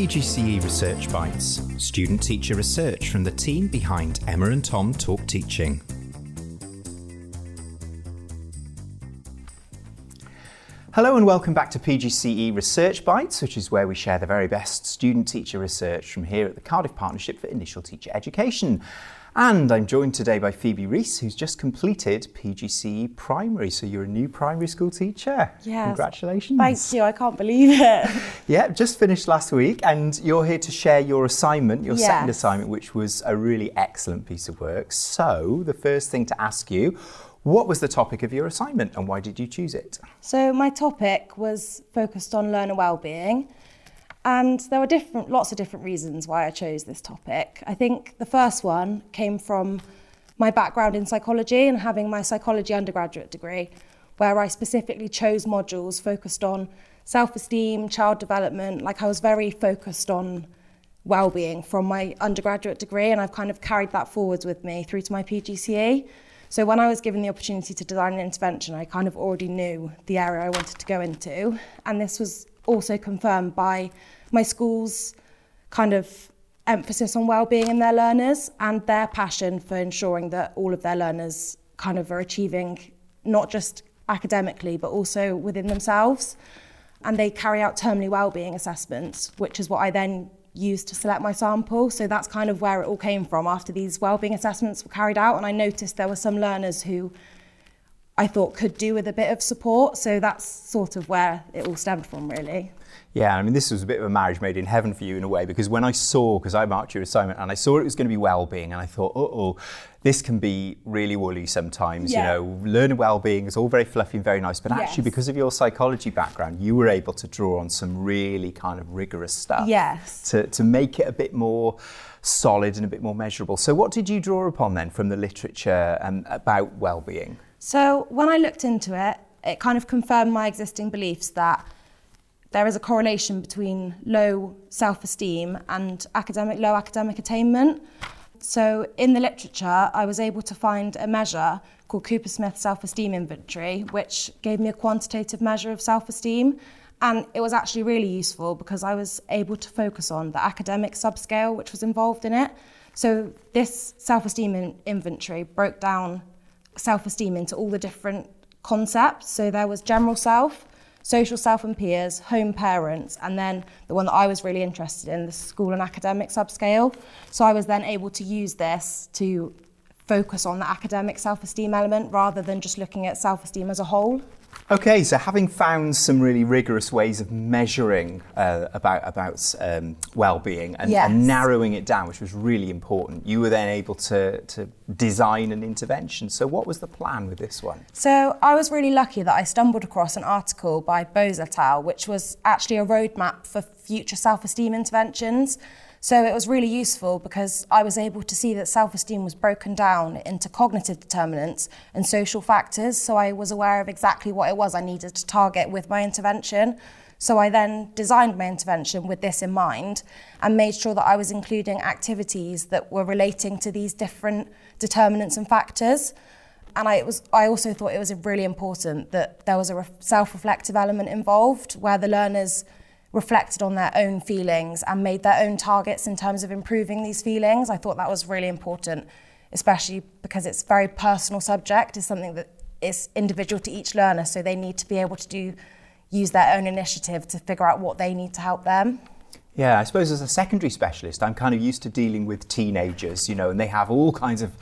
PGCE Research Bites, student teacher research from the team behind Emma and Tom Talk Teaching. Hello and welcome back to PGCE Research Bites, which is where we share the very best student teacher research from here at the Cardiff Partnership for Initial Teacher Education. And I'm joined today by Phoebe Rees, who's just completed PGCE Primary. So you're a new primary school teacher. Yes. Congratulations. Thank you. I can't believe it. Yeah, just finished last week, and you're here to share your assignment, your second assignment, which was a really excellent piece of work. So, the first thing to ask you what was the topic of your assignment and why did you choose it? so my topic was focused on learner well-being, and there were different, lots of different reasons why I chose this topic. I think the first one came from my background in psychology and having my psychology undergraduate degree, where I specifically chose modules focused on self-esteem, child development. Like I was very focused on well-being from my undergraduate degree and I've kind of carried that forwards with me through to my PGCE. So when I was given the opportunity to design an intervention, I kind of already knew the area I wanted to go into. And this was also confirmed by my school's kind of emphasis on well-being in their learners and their passion for ensuring that all of their learners kind of are achieving not just academically but also within themselves and they carry out terminally wellbeing assessments, which is what I then used to select my sample. So that's kind of where it all came from after these well-being assessments were carried out. And I noticed there were some learners who I thought could do with a bit of support. So that's sort of where it all stemmed from, really. Yeah, I mean, this was a bit of a marriage made in heaven for you in a way because when I saw, because I marked your assignment and I saw it was going to be well-being, and I thought, uh oh, this can be really woolly sometimes. Yeah. You know, learner well-being is all very fluffy and very nice, but actually, because of your psychology background, you were able to draw on some really kind of rigorous stuff. Yes. To to make it a bit more solid and a bit more measurable. So, what did you draw upon then from the literature um, about well-being? So when I looked into it, it kind of confirmed my existing beliefs that there is a correlation between low self-esteem and academic low academic attainment. So in the literature, I was able to find a measure called Coopersmith Self-Esteem Inventory, which gave me a quantitative measure of self-esteem. And it was actually really useful because I was able to focus on the academic subscale which was involved in it. So this self-esteem in- inventory broke down self-esteem into all the different concepts. So there was general self, social self and peers, home parents, and then the one that I was really interested in, the school and academic subscale. So I was then able to use this to focus on the academic self-esteem element rather than just looking at self-esteem as a whole. Okay, so having found some really rigorous ways of measuring uh, about about um, well-being and, Yes. and narrowing it down, which was really important, you were then able to to design an intervention. So, what was the plan with this one? So I was really lucky that I stumbled across an article by Bose et al., which was actually a roadmap for future self-esteem interventions. So it was really useful because I was able to see that self-esteem was broken down into cognitive determinants and social factors. So I was aware of exactly what it was I needed to target with my intervention. So I then designed my intervention with this in mind and made sure that I was including activities that were relating to these different determinants and factors. And I, was, I also thought it was really important that there was a ref- self-reflective element involved where the learners reflected on their own feelings and made their own targets in terms of improving these feelings. I thought that was really important, especially because it's a very personal subject. It's something that is individual to each learner, so they need to be able to do use their own initiative to figure out what they need to help them. Yeah, I suppose as a secondary specialist, I'm kind of used to dealing with teenagers, you know, and they have all kinds of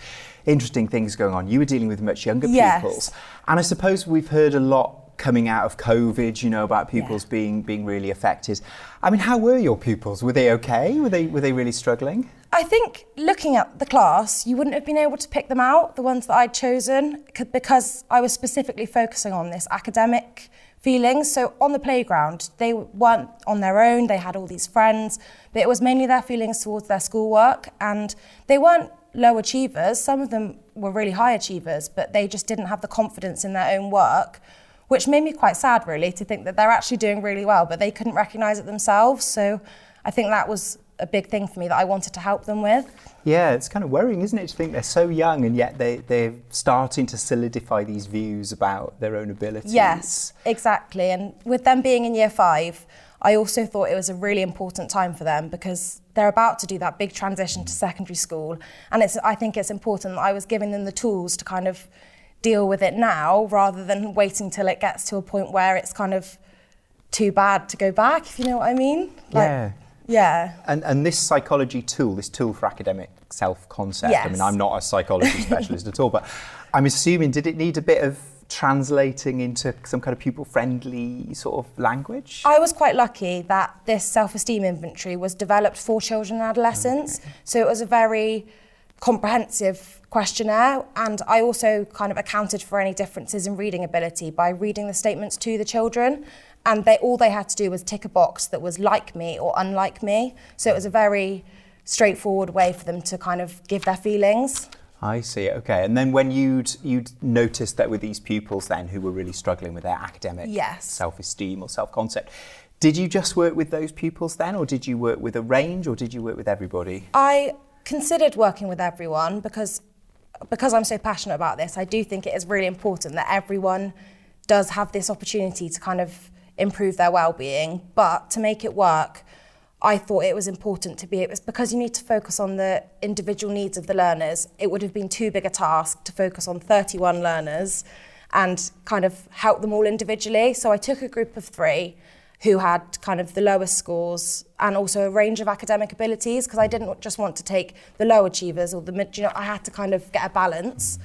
interesting things going on. You were dealing with much younger Yes. pupils, and I suppose we've heard a lot coming out of COVID, you know, about pupils Yeah. being being really affected. I mean, how were your pupils? Were they okay? Were they were they really struggling? I think looking at the class, you wouldn't have been able to pick them out, the ones that I'd chosen, because I was specifically focusing on this academic feelings. So on the playground, they weren't on their own, they had all these friends, but it was mainly their feelings towards their schoolwork. And they weren't low achievers, some of them were really high achievers, but they just didn't have the confidence in their own work. Which made me quite sad, really, to think that they're actually doing really well, but they couldn't recognise it themselves. So I think that was a big thing for me that I wanted to help them with. Yeah, it's kind of worrying, isn't it, to think they're so young and yet they, they're starting to solidify these views about their own abilities. Yes, exactly. And with them being in year five, I also thought it was a really important time for them because they're about to do that big transition to secondary school. And it's, I think it's important that I was giving them the tools to kind of deal with it now rather than waiting till it gets to a point where it's kind of too bad to go back, if you know what I mean. Like, yeah. Yeah. And, and this psychology tool, this tool for academic self concept, yes. I mean, I'm not a psychology specialist at all, but I'm assuming, did it need a bit of translating into some kind of pupil friendly sort of language? I was quite lucky that this self esteem inventory was developed for children and adolescents. Okay. So it was a very comprehensive questionnaire and I also kind of accounted for any differences in reading ability by reading the statements to the children and they all they had to do was tick a box that was like me or unlike me so it was a very straightforward way for them to kind of give their feelings I see. Okay, and then when you'd you'd noticed that with these pupils then who were really struggling with their academic yes. self-esteem or self-concept, did you just work with those pupils then, or did you work with a range, or did you work with everybody? I considered working with everyone because because I'm so passionate about this. I do think it is really important that everyone does have this opportunity to kind of improve their well-being, but to make it work I thought it was important to be, it was because you need to focus on the individual needs of the learners. It would have been too big a task to focus on 31 learners and kind of help them all individually. So I took a group of three who had kind of the lowest scores and also a range of academic abilities because I didn't just want to take the low achievers or the mid, you know, I had to kind of get a balance.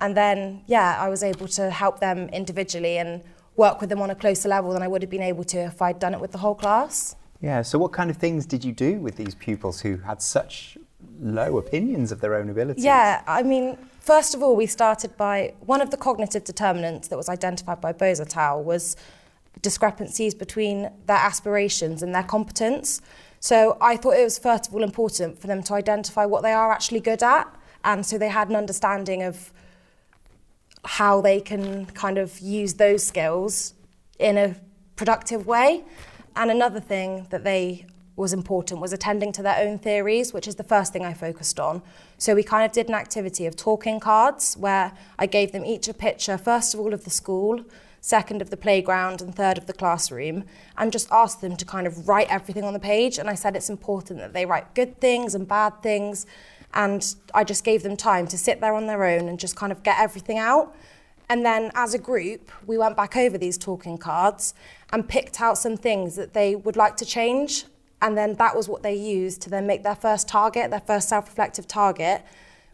And then, yeah, I was able to help them individually and work with them on a closer level than I would have been able to if I'd done it with the whole class. Yeah, so what kind of things did you do with these pupils who had such low opinions of their own abilities? Yeah, I mean, first of all, we started by one of the cognitive determinants that was identified by et al. was discrepancies between their aspirations and their competence. So I thought it was first of all important for them to identify what they are actually good at, and so they had an understanding of how they can kind of use those skills in a productive way. And another thing that they was important was attending to their own theories, which is the first thing I focused on. So we kind of did an activity of talking cards where I gave them each a picture, first of all, of the school, second of the playground, and third of the classroom, and just asked them to kind of write everything on the page. And I said it's important that they write good things and bad things. And I just gave them time to sit there on their own and just kind of get everything out. And then as a group, we went back over these talking cards and picked out some things that they would like to change. And then that was what they used to then make their first target, their first self reflective target,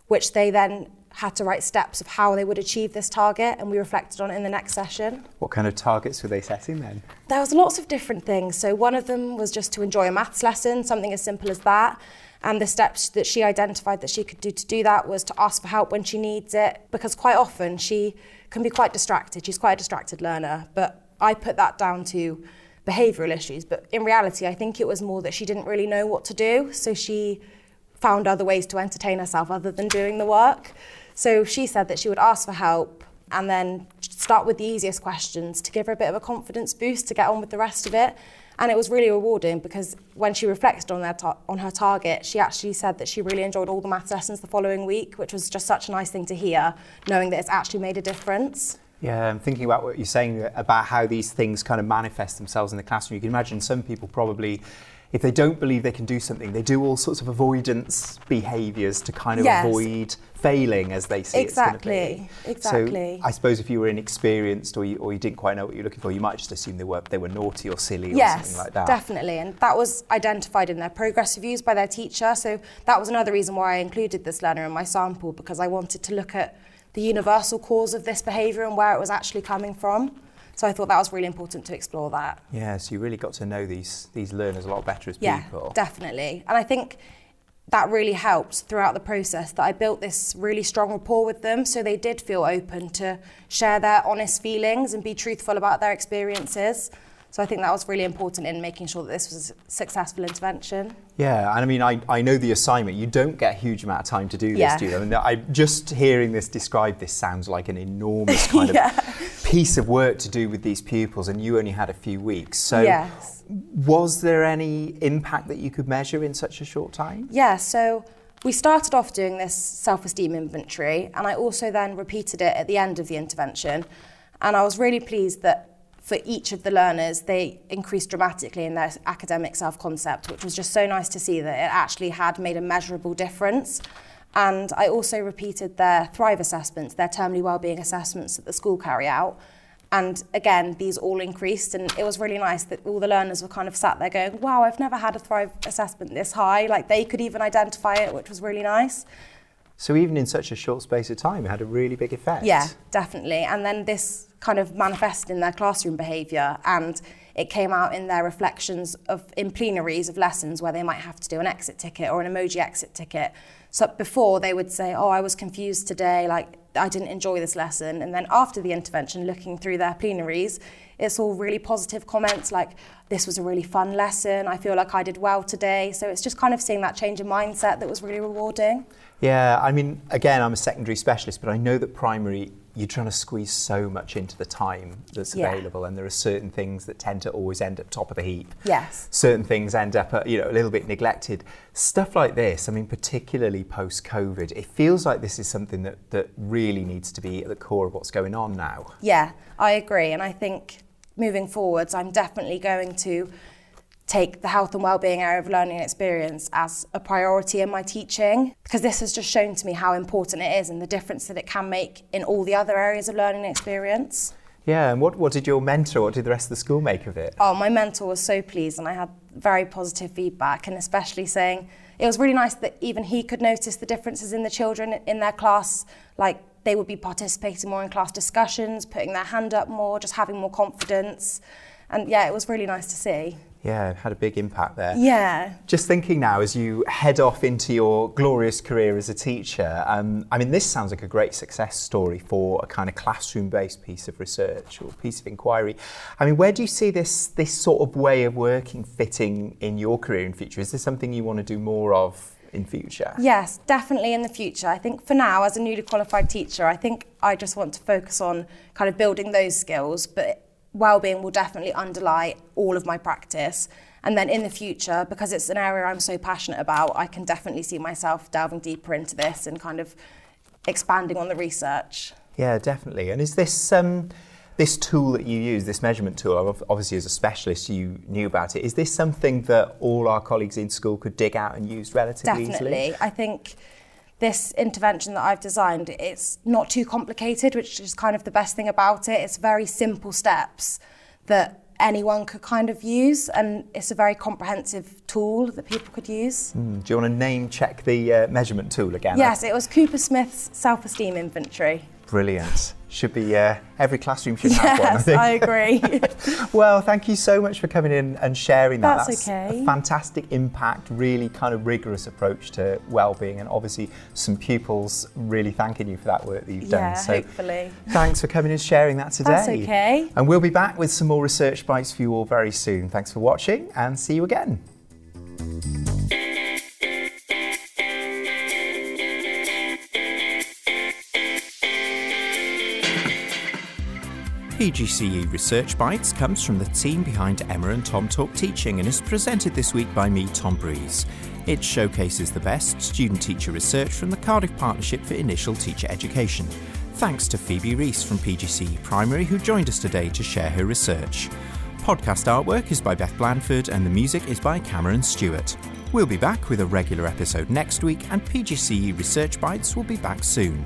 which they then had to write steps of how they would achieve this target. And we reflected on it in the next session. What kind of targets were they setting then? There was lots of different things. So one of them was just to enjoy a maths lesson, something as simple as that. And the steps that she identified that she could do to do that was to ask for help when she needs it, because quite often she can be quite distracted. She's quite a distracted learner, but I put that down to behavioural issues. But in reality, I think it was more that she didn't really know what to do, so she found other ways to entertain herself other than doing the work. So she said that she would ask for help and then start with the easiest questions to give her a bit of a confidence boost to get on with the rest of it. And it was really rewarding because when she reflected on, ta- on her target, she actually said that she really enjoyed all the maths lessons the following week, which was just such a nice thing to hear, knowing that it's actually made a difference. Yeah, I'm thinking about what you're saying about how these things kind of manifest themselves in the classroom. You can imagine some people probably if they don't believe they can do something, they do all sorts of avoidance behaviours to kind of yes. avoid failing as they see exactly. it's going to be. Exactly. So I suppose if you were inexperienced or you, or you didn't quite know what you're looking for, you might just assume they were they were naughty or silly or something like that. definitely. And that was identified in their progress reviews by their teacher. So that was another reason why I included this learner in my sample because I wanted to look at the universal cause of this behaviour and where it was actually coming from. So I thought that was really important to explore that. Yeah, so you really got to know these these learners a lot better as yeah, people. definitely. And I think that really helped throughout the process that I built this really strong rapport with them so they did feel open to share their honest feelings and be truthful about their experiences. So I think that was really important in making sure that this was a successful intervention. Yeah, and I mean, I, I know the assignment. You don't get a huge amount of time to do this, yeah. do you? I mean, I, just hearing this described, this sounds like an enormous kind yeah. of piece of work to do with these pupils, and you only had a few weeks. So, yes. was there any impact that you could measure in such a short time? Yeah, so we started off doing this self esteem inventory, and I also then repeated it at the end of the intervention. And I was really pleased that for each of the learners, they increased dramatically in their academic self concept, which was just so nice to see that it actually had made a measurable difference. And I also repeated their Thrive assessments, their termly wellbeing assessments that the school carry out. And again, these all increased, and it was really nice that all the learners were kind of sat there going, Wow, I've never had a Thrive assessment this high. Like they could even identify it, which was really nice. So even in such a short space of time, it had a really big effect. Yeah, definitely. And then this kind of manifested in their classroom behaviour and it came out in their reflections of in plenaries of lessons where they might have to do an exit ticket or an emoji exit ticket. So before they would say, "Oh, I was confused today, like I didn't enjoy this lesson." And then after the intervention looking through their plenaries, it's all really positive comments like this was a really fun lesson. I feel like I did well today. So it's just kind of seeing that change in mindset that was really rewarding. Yeah, I mean, again, I'm a secondary specialist, but I know that primary, you're trying to squeeze so much into the time that's Yeah. available, and there are certain things that tend to always end up top of the heap. Yes. Certain things end up, uh, you know, a little bit neglected. Stuff like this, I mean, particularly post-COVID, it feels like this is something that that really needs to be at the core of what's going on now. Yeah, I agree. And I think moving forwards, I'm definitely going to take the health and well-being area of learning and experience as a priority in my teaching because this has just shown to me how important it is and the difference that it can make in all the other areas of learning and experience. Yeah, and what, what did your mentor, what did the rest of the school make of it? Oh, my mentor was so pleased and I had very positive feedback and especially saying it was really nice that even he could notice the differences in the children in their class like they would be participating more in class discussions, putting their hand up more, just having more confidence. And yeah, it was really nice to see. Yeah, it had a big impact there. Yeah. Just thinking now, as you head off into your glorious career as a teacher, um, I mean, this sounds like a great success story for a kind of classroom-based piece of research or piece of inquiry. I mean, where do you see this this sort of way of working fitting in your career in future? Is this something you want to do more of in future? Yes, definitely in the future. I think for now, as a newly qualified teacher, I think I just want to focus on kind of building those skills, but well-being will definitely underlie all of my practice. And then in the future, because it's an area I'm so passionate about, I can definitely see myself delving deeper into this and kind of expanding on the research. Yeah, definitely. And is this um, this tool that you use, this measurement tool? Obviously, as a specialist, you knew about it. Is this something that all our colleagues in school could dig out and use relatively Definitely. easily? I think this intervention that I've designed, it's not too complicated, which is kind of the best thing about it. It's very simple steps that anyone could kind of use, and it's a very comprehensive tool that people could use. Hmm, Do you want to name check the uh, measurement tool again? Yes, it was Coopersmith's self esteem inventory. Brilliant. Should be uh, every classroom should have one. I Yes, think. I agree. Well, thank you so much for coming in and sharing that. That's okay. a fantastic impact, really kind of rigorous approach to well-being, and obviously some pupils really thanking you for that work that you've Yeah, done. So hopefully. thanks for coming and sharing that today. That's okay. And we'll be back with some more research bites for you all very soon. Thanks for watching, and see you again. PGCE Research Bites comes from the team behind Emma and Tom Talk Teaching and is presented this week by me, Tom Breeze. It showcases the best student teacher research from the Cardiff Partnership for Initial Teacher Education. Thanks to Phoebe Rees from PGCE Primary, who joined us today to share her research. Podcast artwork is by Beth Blandford and the music is by Cameron Stewart. We'll be back with a regular episode next week, and PGCE Research Bites will be back soon.